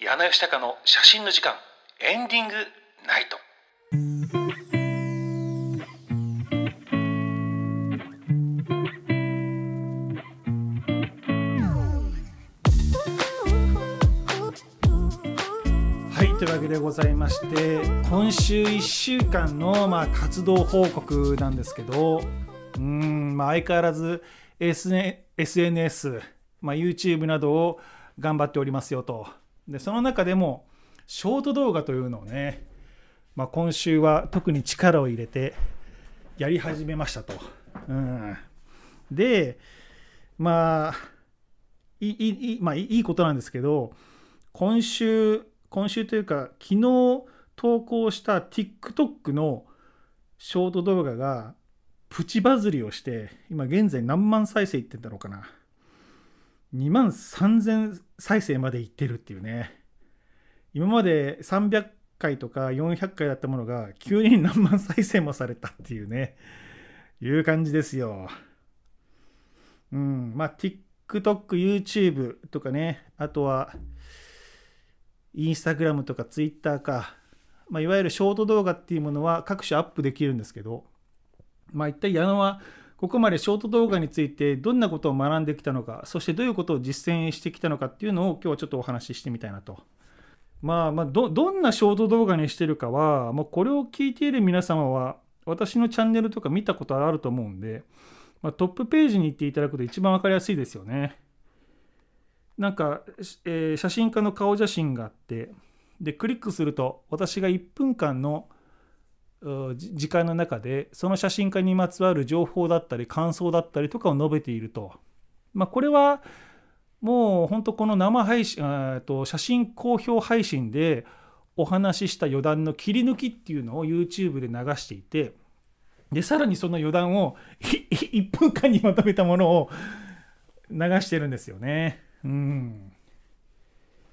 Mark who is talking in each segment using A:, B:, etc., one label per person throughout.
A: 柳吉高の写真の時間エンディングナイト。はいというわけでございまして今週1週間の、まあ、活動報告なんですけどうん、まあ、相変わらず SN SNS、まあ、YouTube などを頑張っておりますよと。でその中でもショート動画というのをね、まあ、今週は特に力を入れてやり始めましたと。うん、でまあいいいまあいいことなんですけど今週今週というか昨日投稿した TikTok のショート動画がプチバズりをして今現在何万再生いってんだろうかな2万3000再生までいってるっていうね。今まで300回とか400回だったものが急に何万再生もされたっていうね。いう感じですよ。うん。まあ TikTok、YouTube とかね。あとはインスタグラムとかツイッターか、まあ、いわゆるショート動画っていうものは各種アップできるんですけど、まあ、一体矢野はここまでショート動画についてどんなことを学んできたのか、そしてどういうことを実践してきたのかっていうのを今日はちょっとお話ししてみたいなと。まあ、まあど、どんなショート動画にしてるかは、もうこれを聞いている皆様は、私のチャンネルとか見たことあると思うんで、まあ、トップページに行っていただくと一番分かりやすいですよね。なんか、えー、写真家の顔写真があってでクリックすると私が1分間の時間の中でその写真家にまつわる情報だったり感想だったりとかを述べていると。まあ、これはもう本当この生配信と写真公表配信でお話しした余談の切り抜きっていうのを YouTube で流していてでさらにその余談を1分間にまとめたものを流してるんですよね。うん。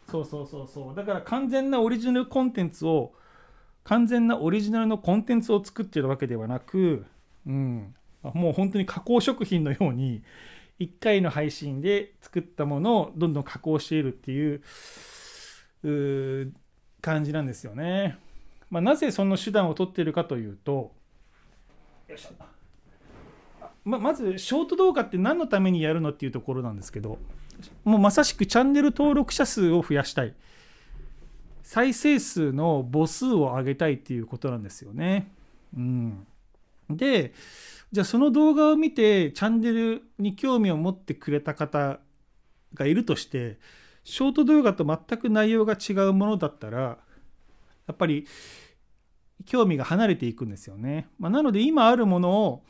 A: そうそうそうそう。だから完全なオリジナルコンテンツを、完全なオリジナルのコンテンツを作ってるわけではなく、うん。もう本当に加工食品のように、1回の配信で作ったものをどんどん加工しているっていうう感じなんですよね。まあ、なぜその手段を取っているかというと、よいしょ。ままずショート動画って何のためにやるのっていうところなんですけどもうまさしくチャンネル登録者数を増やしたい再生数の母数を上げたいっていうことなんですよね。うん、でじゃあその動画を見てチャンネルに興味を持ってくれた方がいるとしてショート動画と全く内容が違うものだったらやっぱり興味が離れていくんですよね。まあ、なので今あるものを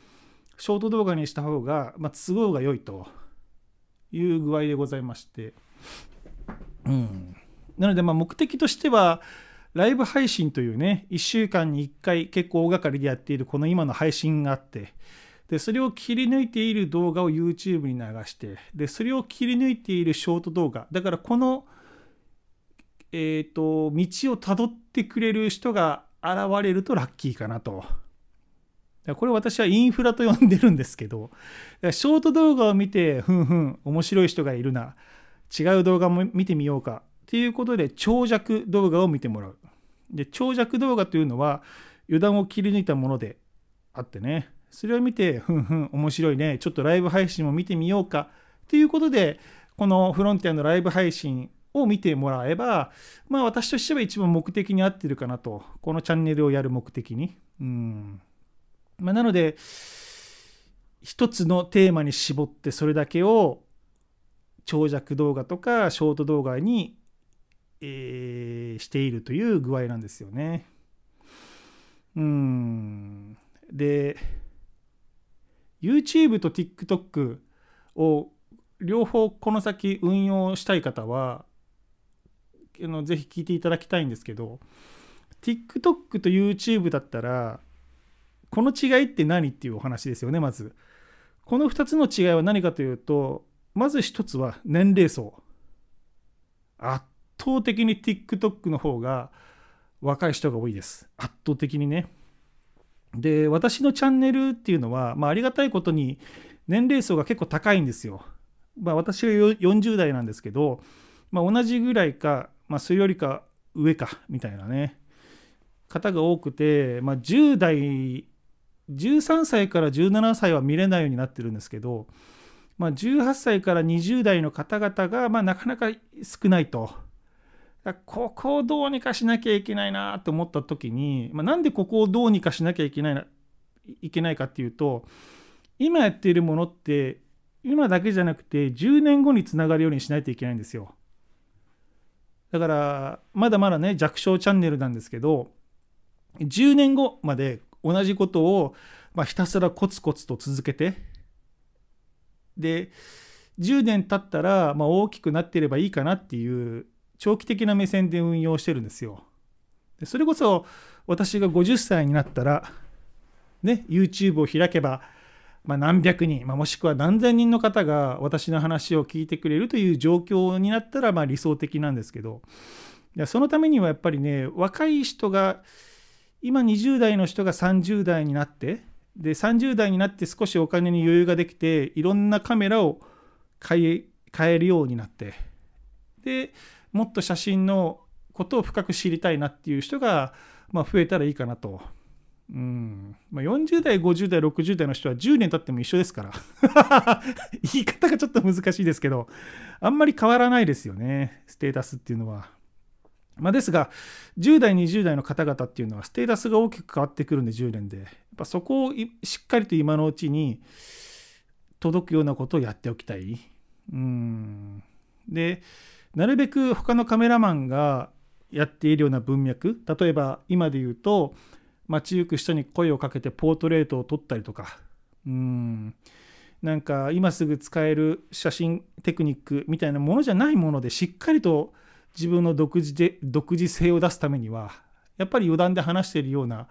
A: ショート動画にした方が、まあ、都合が良いという具合でございまして、うん、なのでまあ目的としてはライブ配信というね1週間に1回結構大掛かりでやっているこの今の配信があってでそれを切り抜いている動画を YouTube に流してでそれを切り抜いているショート動画だからこのえっ、と道をたどってくれる人が現れるとラッキーかなと。これ私はインフラと呼んでるんですけど、ショート動画を見て、ふんふん、面白い人がいるな、違う動画も見てみようか、っていうことで、長尺動画を見てもらう。で、長尺動画というのは、余談を切り抜いたものであってね、それを見て、ふんふん、面白いね、ちょっとライブ配信も見てみようか、ということで、このフロンティアのライブ配信を見てもらえば、まあ私としては一番目的に合ってるかなと、このチャンネルをやる目的に。うん。まあ、なので一つのテーマに絞ってそれだけを長尺動画とかショート動画に、えー、しているという具合なんですよね。うん。で YouTube と TikTok を両方この先運用したい方はぜひ聞いていただきたいんですけど TikTok と YouTube だったらこの違いって何っていうお話ですよねまず。この2つの違いは何かというとまず1つは年齢層。圧倒的に TikTok の方が若い人が多いです。圧倒的にね。で私のチャンネルっていうのは、まあ、ありがたいことに年齢層が結構高いんですよ、まあ、私が40代なんですけど、まあ、同じぐらいかまあ、それよりか上かみたいなね。方が多くて、まあ、10代13歳から17歳は見れないようになってるんですけど、まあ、18歳から20代の方々が、まあ、なかなか少ないと。ここをどうにかしなきゃいけないなと思った時に、まあ、なんでここをどうにかしなきゃいけないないけないかっていうと今やっているものって今だけじゃなくて10年後につながるようにしないといけないんですよ。だからまだまだね弱小チャンネルなんですけど10年後まで同じことを、ま、ひたすらコツコツと続けてで10年経ったら、ま、大きくなってればいいかなっていう長期的な目線で運用してるんですよ。それこそ私が50歳になったらね YouTube を開けば、まあ、何百人、まあ、もしくは何千人の方が私の話を聞いてくれるという状況になったらまあ理想的なんですけどそのためにはやっぱりね若い人が今20代の人が30代になってで30代になって少しお金に余裕ができていろんなカメラを買えるようになってでもっと写真のことを深く知りたいなっていう人が、まあ、増えたらいいかなと。うんまあ、40代50代60代の人は10年経っても一緒ですから 言い方がちょっと難しいですけどあんまり変わらないですよねステータスっていうのは。まあ、ですが、10代、20代の方々っていうのは、ステータスが大きく変わってくるんで、10年で。やっぱそこをしっかりと今のうちに届くようなことをやっておきたい。うん。で、なるべく他のカメラマンがやっているような文脈、例えば今で言うと、街行く人に声をかけてポートレートを撮ったりとか、うん。なんか今すぐ使える写真テクニックみたいなものじゃないものでしっかりと自分の独自で独自性を出すためにはやっぱり余談で話しているような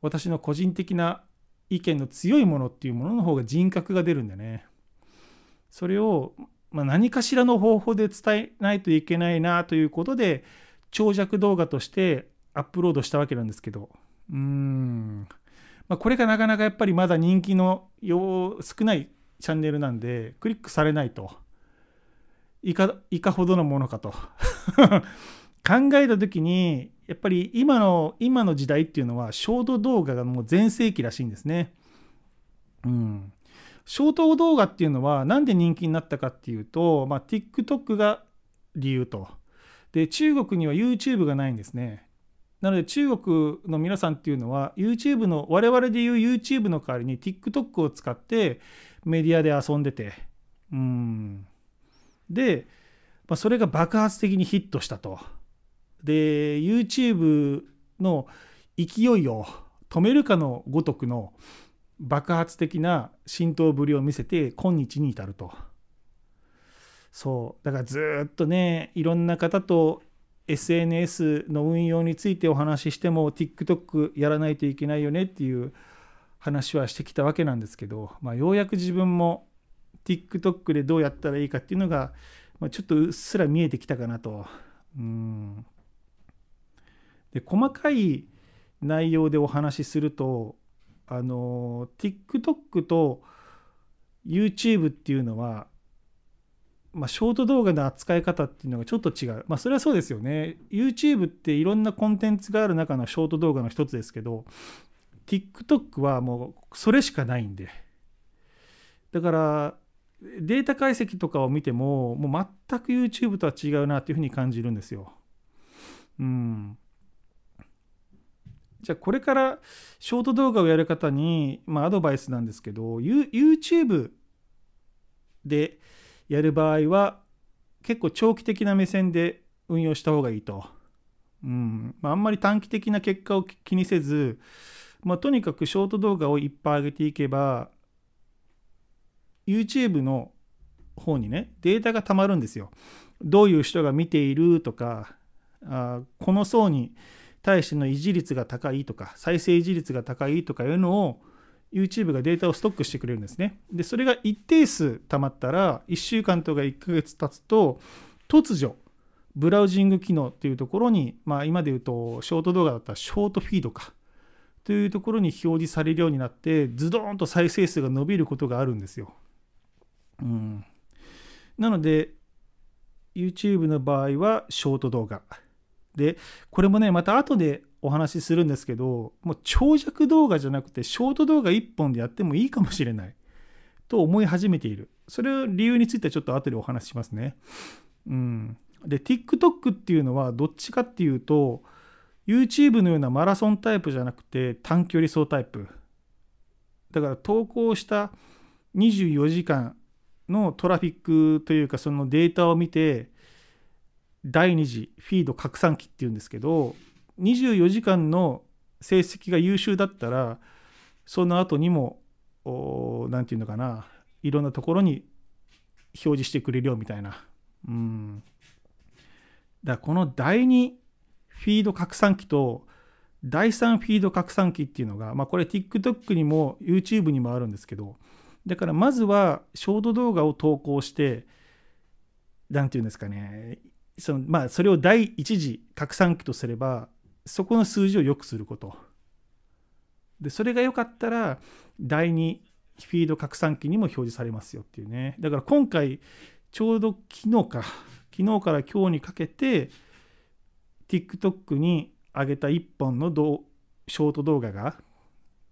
A: 私の個人的な意見の強いものっていうものの方が人格が出るんでねそれを、まあ、何かしらの方法で伝えないといけないなということで長尺動画としてアップロードしたわけなんですけど。うーん、まあ、これがなかなかやっぱりまだ人気の少ないチャンネルなんでクリックされないと。いかいかほどのものかと。考えた時にやっぱり今の今の時代っていうのはショート動画がもう全盛期らしいんですね。うん、ショート動画っていうのは何で人気になったかっていうと、まあ、TikTok が理由と。で中国には YouTube がないんですね。なので中国の皆さんっていうのは YouTube の我々でいう YouTube の代わりに TikTok を使ってメディアで遊んでてうんで、まあ、それが爆発的にヒットしたと。で YouTube の勢いを止めるかのごとくの爆発的な浸透ぶりを見せて今日に至ると。そうだからずっとねいろんな方と SNS の運用についてお話ししても TikTok やらないといけないよねっていう話はしてきたわけなんですけど、まあ、ようやく自分も TikTok でどうやったらいいかっていうのが、まあ、ちょっとうっすら見えてきたかなと。うんで細かい内容でお話しするとあの TikTok と YouTube っていうのは、まあ、ショート動画の扱い方っていうのがちょっと違う。まあそれはそうですよね。YouTube っていろんなコンテンツがある中のショート動画の一つですけど TikTok はもうそれしかないんで。だからデータ解析とかを見てももう全く YouTube とは違うなっていうふうに感じるんですよ。うん。じゃあこれからショート動画をやる方に、まあ、アドバイスなんですけど YouTube でやる場合は結構長期的な目線で運用した方がいいと。うんまあ、あんまり短期的な結果を気にせず、まあ、とにかくショート動画をいっぱい上げていけば YouTube の方にねデータがたまるんですよ。どういう人が見ているとかあこの層に対しての維持率が高いとか再生維持率が高いとかいうのを YouTube がデータをストックしてくれるんですね。でそれが一定数たまったら1週間とか1ヶ月経つと突如ブラウジング機能っていうところに、まあ、今で言うとショート動画だったらショートフィードかというところに表示されるようになってズドーンと再生数が伸びることがあるんですよ。うん、なので YouTube の場合はショート動画。で、これもね、また後でお話しするんですけど、もう長尺動画じゃなくて、ショート動画1本でやってもいいかもしれない。と思い始めている。それを理由についてはちょっと後でお話ししますね。うん。で、TikTok っていうのはどっちかっていうと、YouTube のようなマラソンタイプじゃなくて短距離走タイプ。だから投稿した24時間のトラフィックというかそのデータを見て第2次フィード拡散機っていうんですけど24時間の成績が優秀だったらその後にも何て言うのかないろんなところに表示してくれるよみたいな。うん。だこの第2フィード拡散機と第3フィード拡散機っていうのが、まあ、これ TikTok にも YouTube にもあるんですけどだからまずはショート動画を投稿して何て言うんですかねそのまあそれを第一次拡散機とすればそこの数字を良くすることでそれが良かったら第2フィード拡散機にも表示されますよっていうねだから今回ちょうど昨日か昨日から今日にかけて TikTok に上げた1本のショート動画が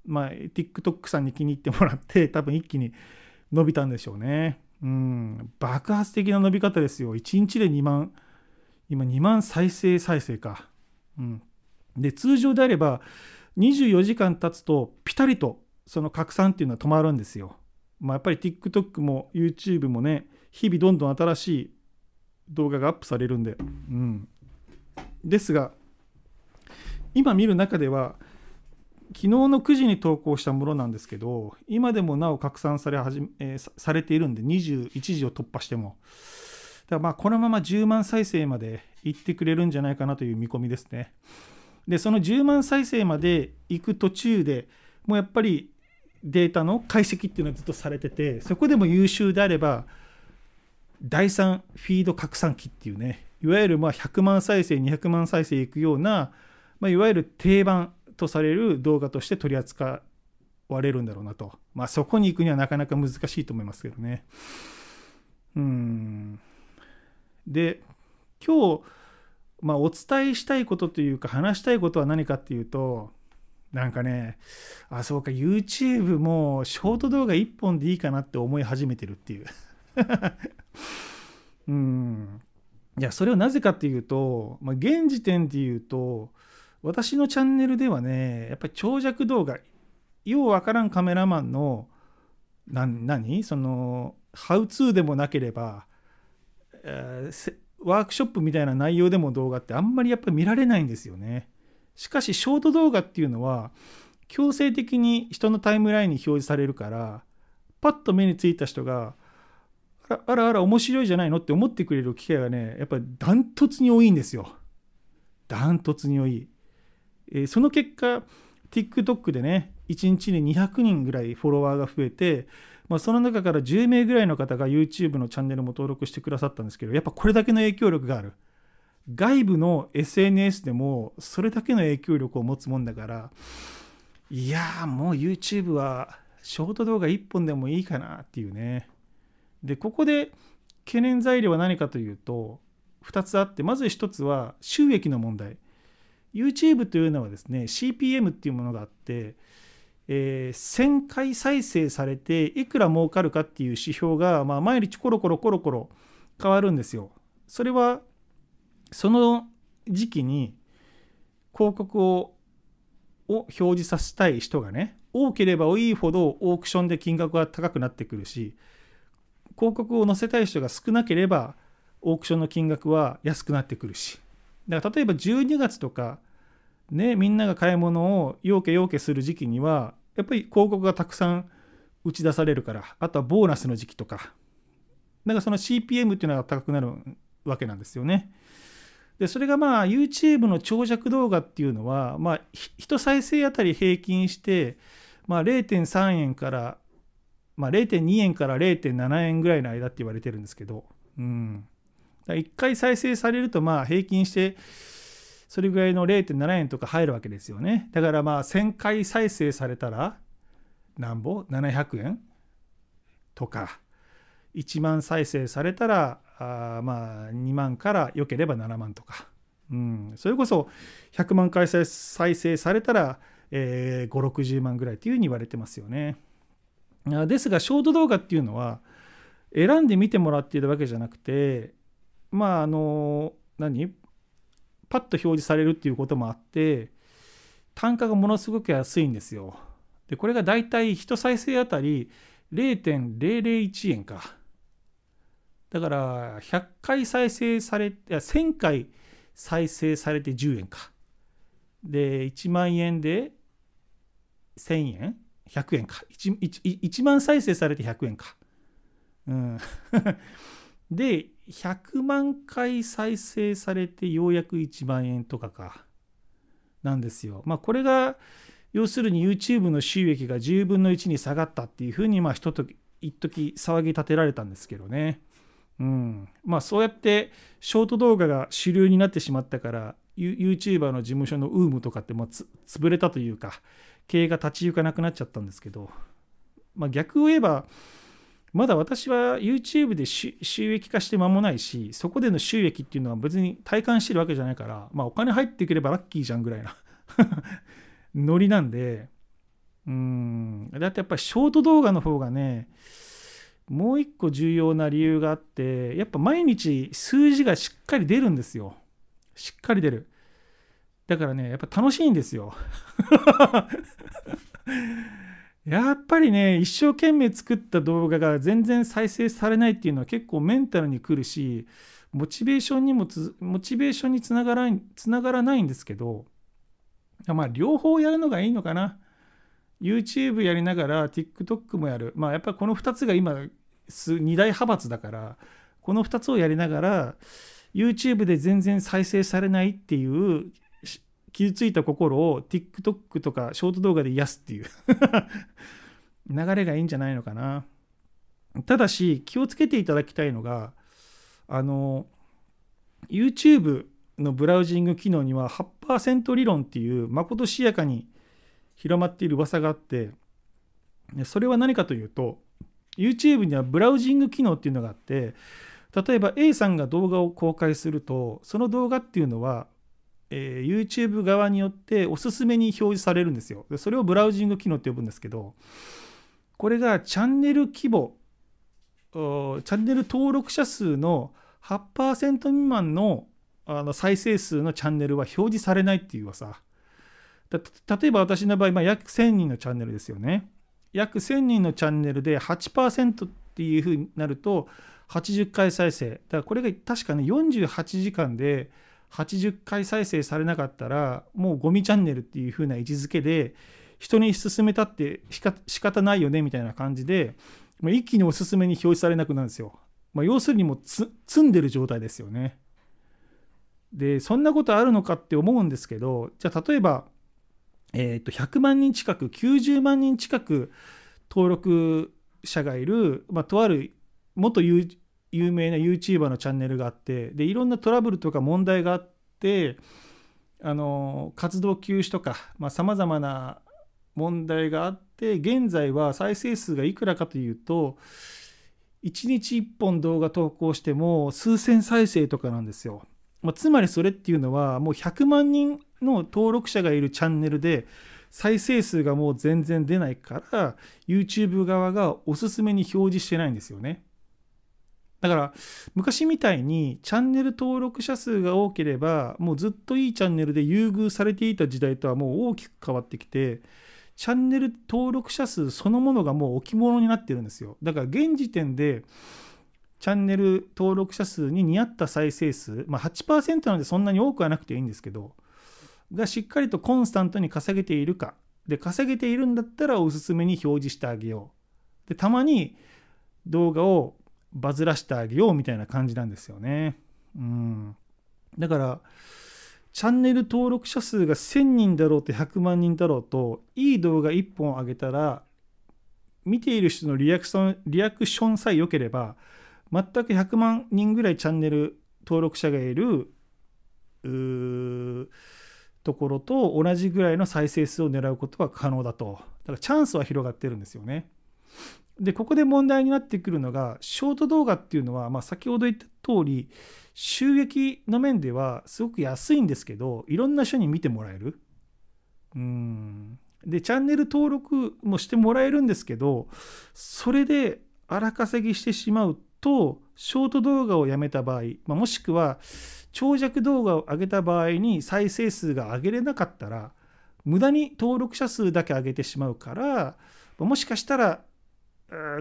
A: まあ、TikTok さんに気に入ってもらって多分一気に伸びたんでしょうね。うん、爆発的な伸び方ですよ。1日で2万、今2万再生再生か。うん、で、通常であれば24時間経つとピタリとその拡散っていうのは止まるんですよ。まあ、やっぱり TikTok も YouTube もね、日々どんどん新しい動画がアップされるんで。うん、ですが、今見る中では、昨日の9時に投稿したものなんですけど、今でもなお拡散され始め、えー、されているんで、21時を突破しても。だまあこのまま10万再生までいってくれるんじゃないかなという見込みですね。で、その10万再生まで行く途中でもうやっぱりデータの解析っていうのはずっとされてて、そこでも優秀であれば、第3フィード拡散機っていうね、いわゆるまあ100万再生、200万再生いくような、まあ、いわゆる定番とされる動画として取り扱われるんだろうなと。まあそこに行くにはなかなか難しいと思いますけどね。うん。で、今日、まあお伝えしたいことというか話したいことは何かっていうと、なんかね、あ、そうか、YouTube もショート動画1本でいいかなって思い始めてるっていう。うん。いや、それはなぜかっていうと、まあ、現時点で言うと、私のチャンネルではね、やっぱり長尺動画、ようわからんカメラマンの、何？その、ハウツーでもなければ、えー、ワークショップみたいな内容でも動画ってあんまりやっぱり見られないんですよね。しかし、ショート動画っていうのは、強制的に人のタイムラインに表示されるから、パッと目についた人が、あらあらあら面白いじゃないのって思ってくれる機会がね、やっぱりダントツに多いんですよ。ダントツに多い。えー、その結果 TikTok でね1日に200人ぐらいフォロワーが増えて、まあ、その中から10名ぐらいの方が YouTube のチャンネルも登録してくださったんですけどやっぱこれだけの影響力がある。外部の SNS でもそれだけの影響力を持つもんだからいやーもう YouTube はショート動画1本でもいいかなっていうね。でここで懸念材料は何かというと2つあってまず1つは収益の問題。YouTube というのはですね CPM っていうものがあって、えー、1000回再生されていくら儲かるかっていう指標が、まあ、毎日コロコロコロコロ変わるんですよ。それはその時期に広告をを表示させたい人がね多ければ多いほどオークションで金額が高くなってくるし広告を載せたい人が少なければオークションの金額は安くなってくるしだから例えば12月とかねみんなが買い物をようけようけする時期にはやっぱり広告がたくさん打ち出されるからあとはボーナスの時期とか。だかその CPM っていうのが高くなるわけなんですよね。でそれがまあ YouTube の長尺動画っていうのはまあ1再生あたり平均してまあ0.3円からまあ0.2円から0.7円ぐらいの間って言われてるんですけど。うん。1回再生されるとまあ平均してそれぐらいの0.7円とか入るわけですよね。だからまあ1000回再生されたらなんぼ ?700 円？とか1万再生されたらあまあ2万から良ければ7万とか、うん、それこそ100万回再生されたら、えー、560万ぐらいというふうに言われてますよね。ですがショート動画っていうのは選んで見てもらっているわけじゃなくてまああの何？パッと表示されるっていうこともあって単価がものすごく安いんですよ。でこれがだいたい1再生あたり0.001円か。だから100回再生されて1000回再生されて10円か。で1万円で1000円？100円か 1, 1, 1万再生されて100円か。うん、で100万回再生されてようやく1万円とかかなんですよ。まあこれが要するに YouTube の収益が10分の1に下がったっていうふうにまあ一時一時騒ぎ立てられたんですけどね。うん、まあそうやってショート動画が主流になってしまったから YouTuber の事務所の UM とかってもう潰れたというか経営が立ち行かなくなっちゃったんですけど、まあ、逆を言えばまだ私は YouTube で収益化して間もないしそこでの収益っていうのは別に体感してるわけじゃないから、まあ、お金入ってくればラッキーじゃんぐらいな ノリなんでうん。だってやっぱりショート動画の方がねもう一個重要な理由があってやっぱ毎日数字がしっかり出るんですよ。しっかり出る。だからねやっぱ楽しいんですよ。やっぱりね一生懸命作った動画が全然再生されないっていうのは結構メンタルにくるしモチベーションにもつモチベーションにつながらつながらないんですけどまあ両方やるのがいいのかな。YouTube やりながら TikTok もやる。まあやっぱりこの2つが今2大派閥だからこの2つをやりながら YouTube で全然再生されないっていう傷ついた心を TikTok とかショート動画で癒すっていう 流れがいいんじゃないのかな。ただし気をつけていただきたいのがあの YouTube のブラウジング機能には8%理論っていうまことしやかに広まっている噂があってそれは何かというと YouTube にはブラウジング機能っていうのがあって例えば A さんが動画を公開するとその動画っていうのはえー、YouTube 側によっておすすめに表示されるんですよ。それをブラウジング機能って呼ぶんですけど、これがチャンネル規模、チャンネル登録者数の8%未満のあの再生数のチャンネルは表示されないっていう噂。例えば私の場合、まあ、約1000人のチャンネルですよね。約1000人のチャンネルで8%っていうふうになると80回再生。だからこれが確かね48時間で80回再生されなかったらもうゴミチャンネルっていう風な位置づけで人に勧めたって仕方ないよねみたいな感じでま一気におすすめに表示されなくなるんですよ。まあ、要するにもう積んでる状態ですよね。でそんなことあるのかって思うんですけどじゃあ例えば、えー、と100万人近く90万人近く登録者がいる、まあ、とある元有名な YouTuber のチャンネルがあってでいろんなトラブルとか問題があってあの活動休止とかさまざ、まな問題があって現在は再生数がいくらかというと1日1本動画投稿しても数千再生とかなんですよ。まあ、つまりそれっていうのはもう100万人の登録者がいるチャンネルで再生数がもう全然出ないから YouTube 側がおすすめに表示してないんですよね。だから昔みたいにチャンネル登録者数が多ければもうずっといいチャンネルで優遇されていた時代とはもう大きく変わってきてチャンネル登録者数そのものがもう置物になってるんですよ。だから現時点でチャンネル登録者数に似合った再生数、まあ、8%なのでそんなに多くはなくていいんですけどがしっかりとコンスタントに稼げているか。で稼げているんだったらおすすめに表示してあげよう。でたまに動画をバズらしてあげようみたいな感じなんですよね。うん、だからチャンネル登録者数が1000人だろうと100万人だろうといい動画1本上げたら見ている人のリアクションリアクションさえ良ければ全く100万人ぐらいチャンネル登録者がいるところと同じぐらいの再生数を狙うことは可能だとだからチャンスは広がってるんですよね。でここで問題になってくるのがショート動画っていうのは、まあ、先ほど言った通り収益の面ではすごく安いんですけどいろんな人に見てもらえる。うんでチャンネル登録もしてもらえるんですけどそれで荒稼ぎしてしまうとショート動画をやめた場合、まあ、もしくは長尺動画を上げた場合に再生数が上げれなかったら無駄に登録者数だけ上げてしまうからもしかしたら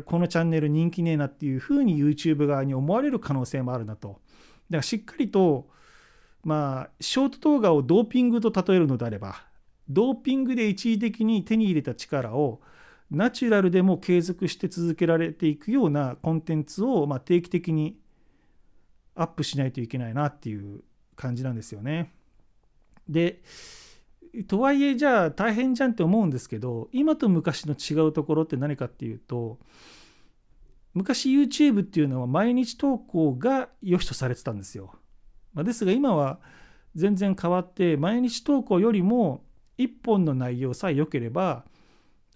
A: このチャンネル人気ねえなっていうふうに YouTube 側に思われる可能性もあるなと。だからしっかりとまあショート動画をドーピングと例えるのであればドーピングで一時的に手に入れた力をナチュラルでも継続して続けられていくようなコンテンツをま定期的にアップしないといけないなっていう感じなんですよね。でとはいえじゃあ大変じゃんって思うんですけど今と昔の違うところって何かっていうと昔 YouTube っていうのは毎日投稿が良しとされてたんですよ。まあ、ですが今は全然変わって毎日投稿よりも1本の内容さえ良ければ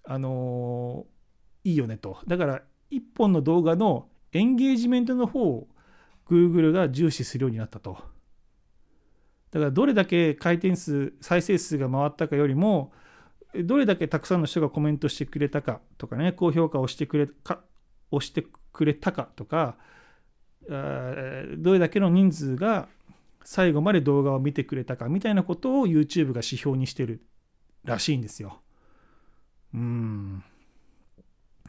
A: あのー、いいよねと。だから1本の動画のエンゲージメントの方を Google が重視するようになったと。だからどれだけ回転数再生数が回ったかよりもどれだけたくさんの人がコメントしてくれたかとかね高評価をしてくれか押してくれたかとかどれだけの人数が最後まで動画を見てくれたかみたいなことを YouTube が指標にしてるらしいんですよ。うん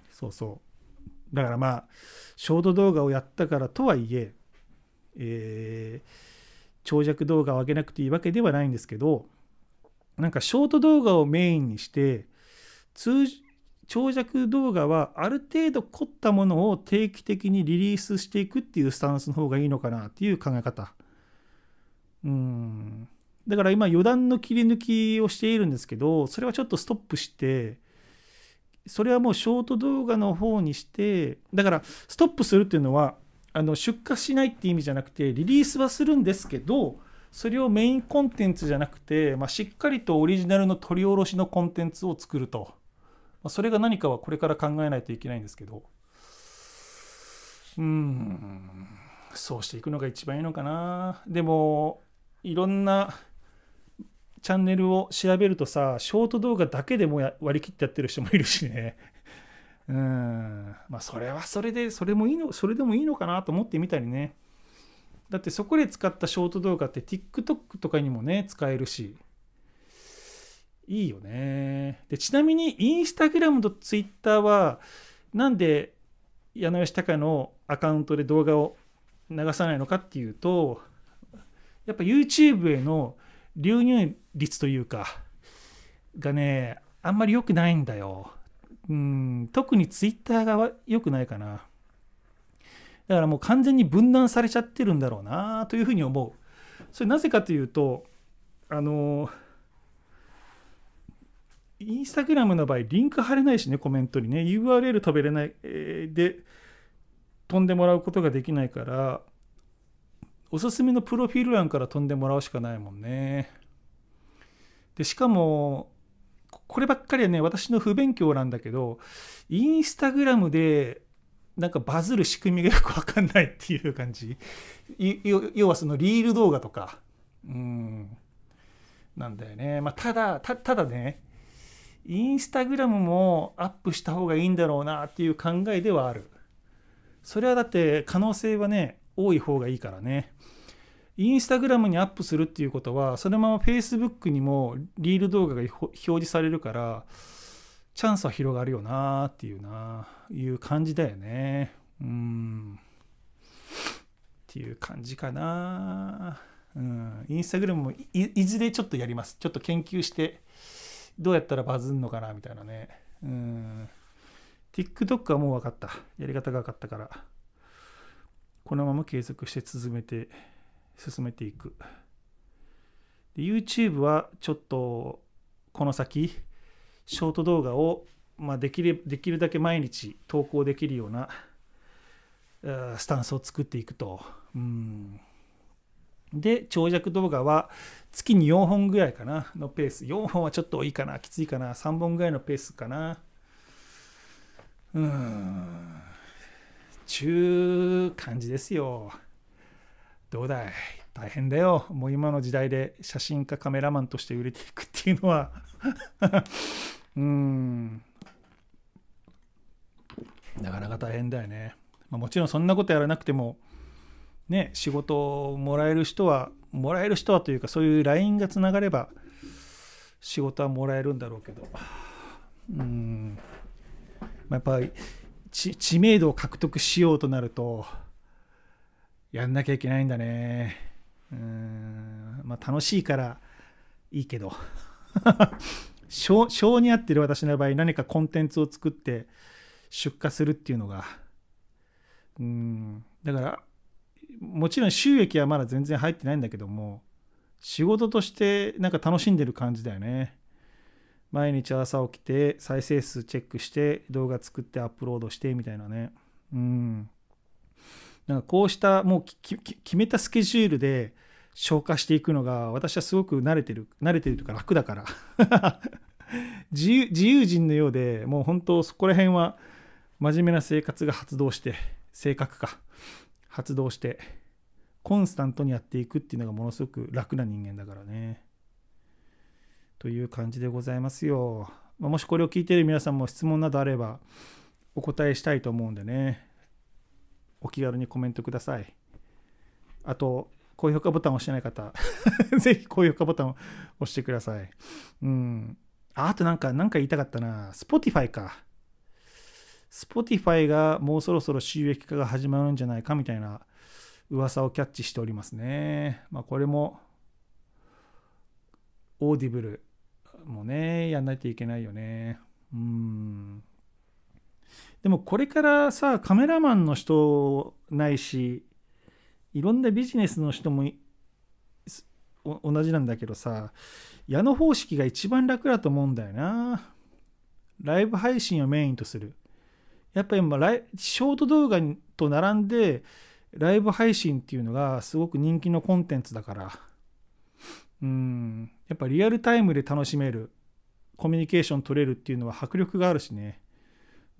A: そうそうだからまあショート動画をやったからとはいええー長尺動画を上げなくていいわけではないんですけどなんかショート動画をメインにして通長尺動画はある程度凝ったものを定期的にリリースしていくっていうスタンスの方がいいのかなっていう考え方。うん。だから今余談の切り抜きをしているんですけどそれはちょっとストップしてそれはもうショート動画の方にしてだからストップするっていうのはあの出荷しないって意味じゃなくてリリースはするんですけどそれをメインコンテンツじゃなくて、まあ、しっかりとオリジナルの取り下ろしのコンテンツを作ると、まあ、それが何かはこれから考えないといけないんですけど。うんそうしていくのが一番いいのかな。でもいろんなチャンネルを調べるとさショート動画だけでも割り切ってやってる人もいるしね。うん。まあそれはそれでそれもいいのそれでもいいのかなと思ってみたりね。だってそこで使ったショート動画って TikTok とかにもね使えるし。いいよね。でちなみにインスタグラムと Twitter はなんで矢野義隆のアカウントで動画を流さないのかっていうとやっぱ YouTube への流入率というかがねあんまり良くないんだよ。うん特にツイッターが良くないかな。だからもう完全に分断されちゃってるんだろうなというふうに思う。それなぜかというとあのインスタグラムの場合リンク貼れないしねコメントにね。URL 飛べれない、えー、で飛んでもらうことができないからおすすめのプロフィール欄から飛んでもらうしかないもんね。でしかもこればっかりはね、私の不勉強なんだけど、インスタグラムでなんかバズる仕組みがよくわかんないっていう感じ。要はそのリール動画とか。うん。なんだよね。まあ、ただ、たただね、インスタグラムもアップした方がいいんだろうなっていう考えではある。それはだって可能性はね、多い方がいいからね。インスタグラムにアップするっていうことは、そのまま Facebook にもリール動画が表示されるから、チャンスは広がるよなっていうな、いう感じだよね。うん。っていう感じかな。うん。インスタグラムもいずれちょっとやります。ちょっと研究して、どうやったらバズんのかなみたいなね。うん。TikTok はもう分かった。やり方が分かったから。このまま継続して続めて進めていく。で YouTube はちょっとこの先ショート動画を、まあ、できるできるだけ毎日投稿できるようなスタンスを作っていくと。うん。で長尺動画は月に4本ぐらいかなのペース。4本はちょっと多いかなきついかな3本ぐらいのペースかな。うん。ちゅう感じですよ。どうだい？大変だよ。もう今の時代で写真家カメラマンとして売れていくっていうのは。うん。なかなか大変だよね、まあ、もちろんそんなことやらなくてもね仕事をもらえる人はもらえる人はというかそういう LINE がつながれば仕事はもらえるんだろうけど。うん、まあ、やっぱり知名度を獲得しようとなるとやんなきゃいけないんだね。うん。まあ楽しいからいいけど。性に合ってる私の場合何かコンテンツを作って出荷するっていうのが。うん。だからもちろん収益はまだ全然入ってないんだけども仕事としてなんか楽しんでる感じだよね。毎日朝起きて再生数チェックして動画作ってアップロードしてみたいなね。うん。なんかこうしたもう決めたスケジュールで消化していくのが私はすごく慣れてる慣れてるというか楽だから 自由自由人のようでもう本当そこら辺は真面目な生活が発動して性格か発動してコンスタントにやっていくっていうのがものすごく楽な人間だからね。という感じでございますよ。まもしこれを聞いている皆さんも質問などあればお答えしたいと思うんでね。お気軽にコメントください。あと、高評価ボタンを押してない方、ぜひ高評価ボタンを押してください。うん。あとなんか、なんか言いたかったな。Spotify か。Spotify がもうそろそろ収益化が始まるんじゃないかみたいな噂をキャッチしておりますね。まあこれも、オーディブルもね、やんないといけないよね。うん。でもこれからさ、カメラマンの人ないし、いろんなビジネスの人も同じなんだけどさ、矢野方式が一番楽だと思うんだよな。ライブ配信をメインとする。やっぱり今ライショート動画と並んでライブ配信っていうのがすごく人気のコンテンツだからうんやっぱリアルタイムで楽しめるコミュニケーション取れるっていうのは迫力があるしね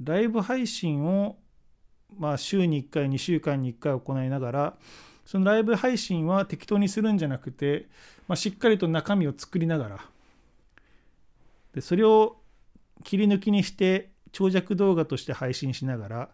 A: ライブ配信をまあ週に1回2週間に1回行いながらそのライブ配信は適当にするんじゃなくて、まあ、しっかりと中身を作りながらでそれを切り抜きにして長尺動画として配信しながら、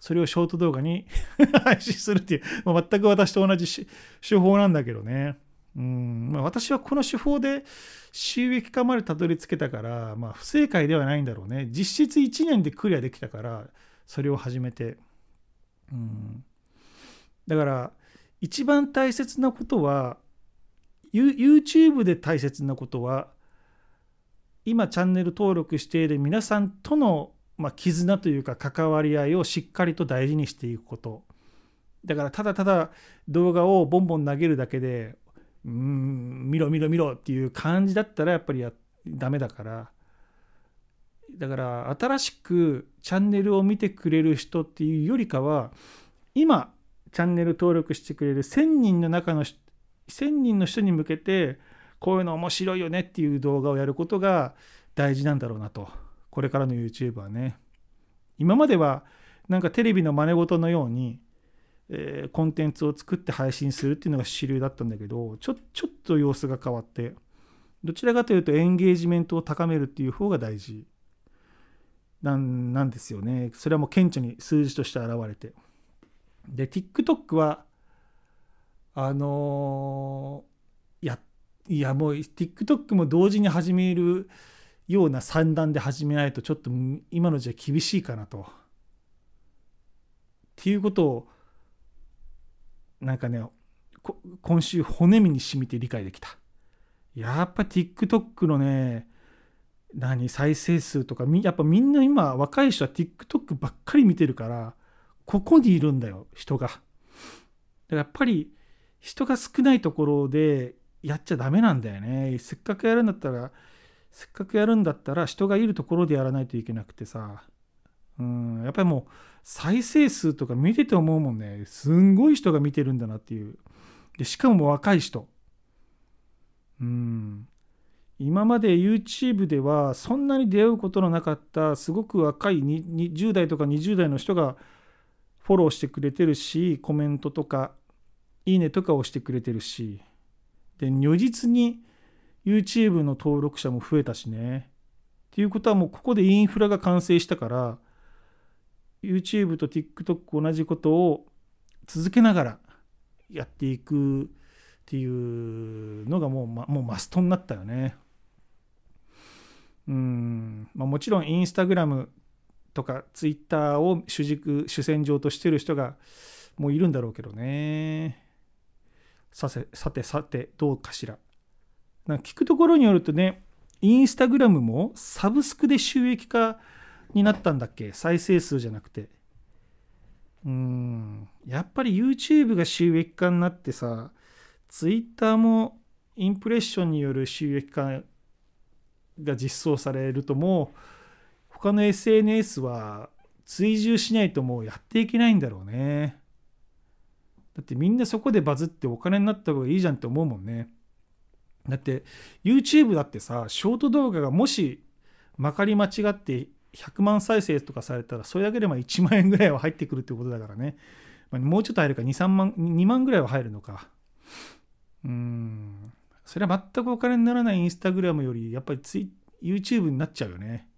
A: それをショート動画に 配信するっていう、まあ、全く私と同じ手法なんだけどね。うんまあ、私はこの手法で収益化までたどり着けたから、まあ、不正解ではないんだろうね。実質1年でクリアできたから、それを始めて。うんだから、一番大切なことは、YouTube で大切なことは、今チャンネル登録している皆さんとのまあ、絆というか関わり合いをしっかりと大事にしていくことだからただただ動画をボンボン投げるだけでうん見ろ見ろ見ろっていう感じだったらやっぱりやダメだからだから新しくチャンネルを見てくれる人っていうよりかは今チャンネル登録してくれる1000人の中の1000人の人に向けてこういうの面白いよねっていう動画をやることが大事なんだろうなと。これからの YouTube はね今まではなんかテレビの真似事のように、えー、コンテンツを作って配信するっていうのが主流だったんだけどちょちょっと様子が変わってどちらかというとエンゲージメントを高めるっていう方が大事。なんなんですよね。それはもう顕著に数字として現れて。で TikTok はあのー、やいやもう TikTok も同時に始めるような算段で始めないとちょっと今の時代厳しいかなと。っていうことをなんかね今週骨身に染みて理解できた。やっぱ TikTok のね何再生数とかやっぱみんな今若い人は TikTok ばっかり見てるからここにいるんだよ人が。だからやっぱり人が少ないところでやっちゃダメなんだよね。せっかくやるんだったらせっかくやるんだったら人がいるところでやらないといけなくてさうんやっぱりもう再生数とか見てて思うもんね。すんごい人が見てるんだなっていう。でしかも若い人。うん。今まで YouTube ではそんなに出会うことのなかったすごく若い10代とか20代の人がフォローしてくれてるしコメントとかいいねとかをしてくれてるし。で如実に YouTube の登録者も増えたしね。っていうことはもうここでインフラが完成したから YouTube と TikTok 同じことを続けながらやっていくっていうのがもう,、ま、もうマストになったよね。うん、まあ、もちろんインスタグラムとかツイッターを主軸主戦場としてる人がもういるんだろうけどね。させさてさてどうかしら。なんか聞くところによるとねインスタグラムもサブスクで収益化になったんだっけ？再生数じゃなくて。うんやっぱり YouTube が収益化になってさ Twitter もインプレッションによる収益化が実装されるともう他の SNS は追従しないともうやっていけないんだろうね。だってみんなそこでバズってお金になった方がいいじゃんって思うもんね。だって YouTube だってさショート動画がもしまかり間違って100万再生とかされたらそれだけでも1万円ぐらいは入ってくるってことだからね、まあ、もうちょっと入るか23万2万ぐらいは入るのか。うん。それは全くお金にならないインスタグラムよりやっぱりツイ YouTube になっちゃうよね。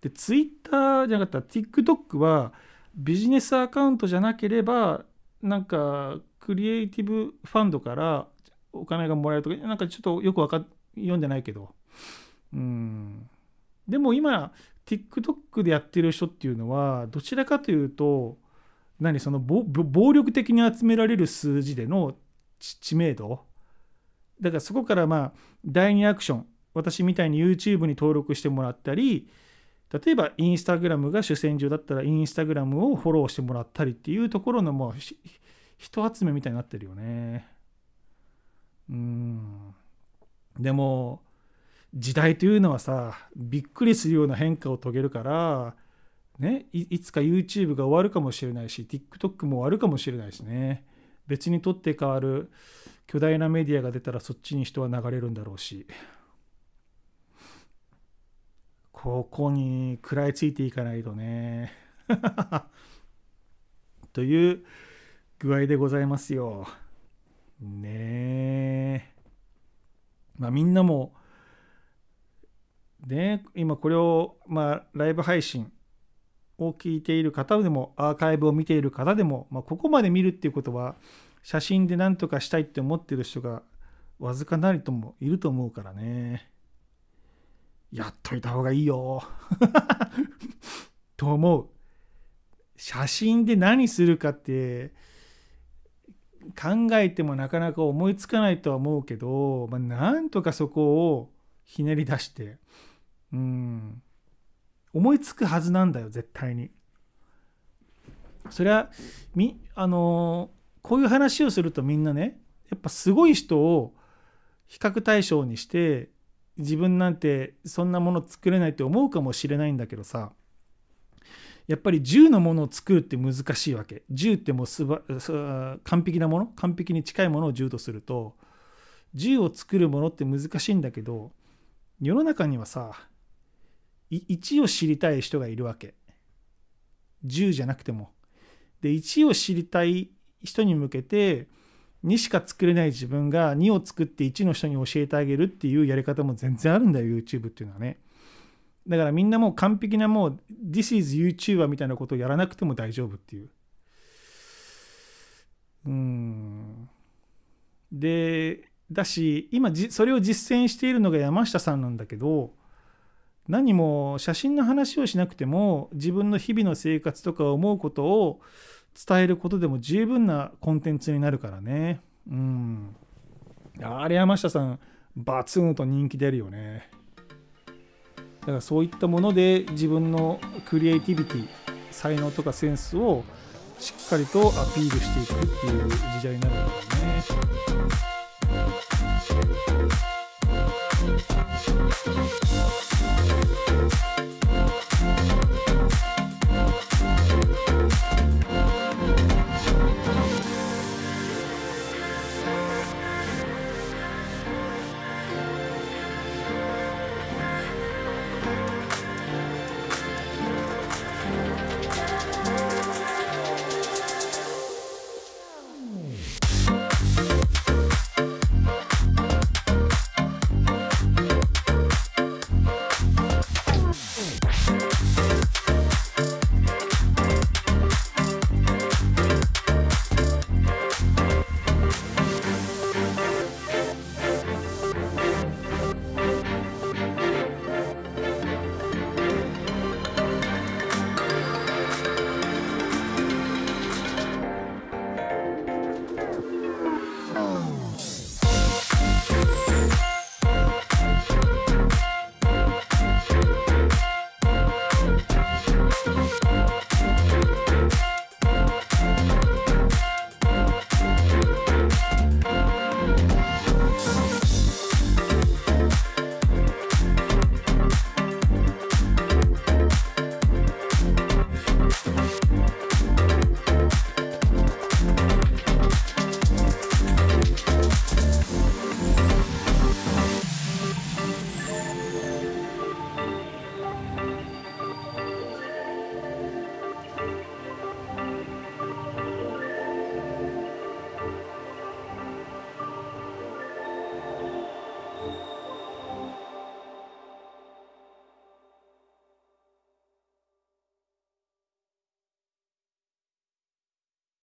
A: で Twitter じゃなかったら TikTok はビジネスアカウントじゃなければなんかクリエイティブファンドからお金がもらえるとかなんかちょっとよくわか読んでないけど。うん。でも今 TikTok でやってる人っていうのはどちらかというと何その暴力的に集められる数字での知名度？だからそこからまあ第2アクション私みたいに YouTube に登録してもらったり例えばインスタグラムが主戦場だったらインスタグラムをフォローしてもらったりっていうところのもう人集めみたいになってるよね。うんでも時代というのはさびっくりするような変化を遂げるからねいつか YouTube が終わるかもしれないし TikTok も終わるかもしれないしね別にとって変わる巨大なメディアが出たらそっちに人は流れるんだろうしここに食らいついていかないとね という具合でございますよ。ねえ。まあみんなもね、今これを、まあ、ライブ配信を聞いている方でもアーカイブを見ている方でも、まあ、ここまで見るっていうことは写真で何とかしたいって思ってる人がわずかなりともいると思うからね。やっといた方がいいよ。と思う。写真で何するかって考えてもなかなか思いつかないとは思うけど、まあ、なんとかそこをひねり出してうん。思いつくはずなんだよ絶対に。それはみあのこういう話をするとみんなねやっぱすごい人を比較対象にして自分なんてそんなもの作れないって思うかもしれないんだけどさやっぱり10のものを作るって難しいわけ。10ってもうすば完璧なもの完璧に近いものを10とすると10を作るものって難しいんだけど世の中にはさ1を知りたい人がいるわけ。10じゃなくても。で1を知りたい人に向けて2しか作れない自分が2を作って1の人に教えてあげるっていうやり方も全然あるんだよ YouTube っていうのはね。だからみんなもう完璧なもう This is YouTuber みたいなことをやらなくても大丈夫っていう。うん。でだし今それを実践しているのが山下さんなんだけど何も写真の話をしなくても自分の日々の生活とか思うことを伝えることでも十分なコンテンツになるからね。うん。あれ山下さんバツンと人気出るよね。だからそういったもので自分のクリエイティビティ才能とかセンスをしっかりとアピールしていくっていう時代になるんだよね。フフフフ。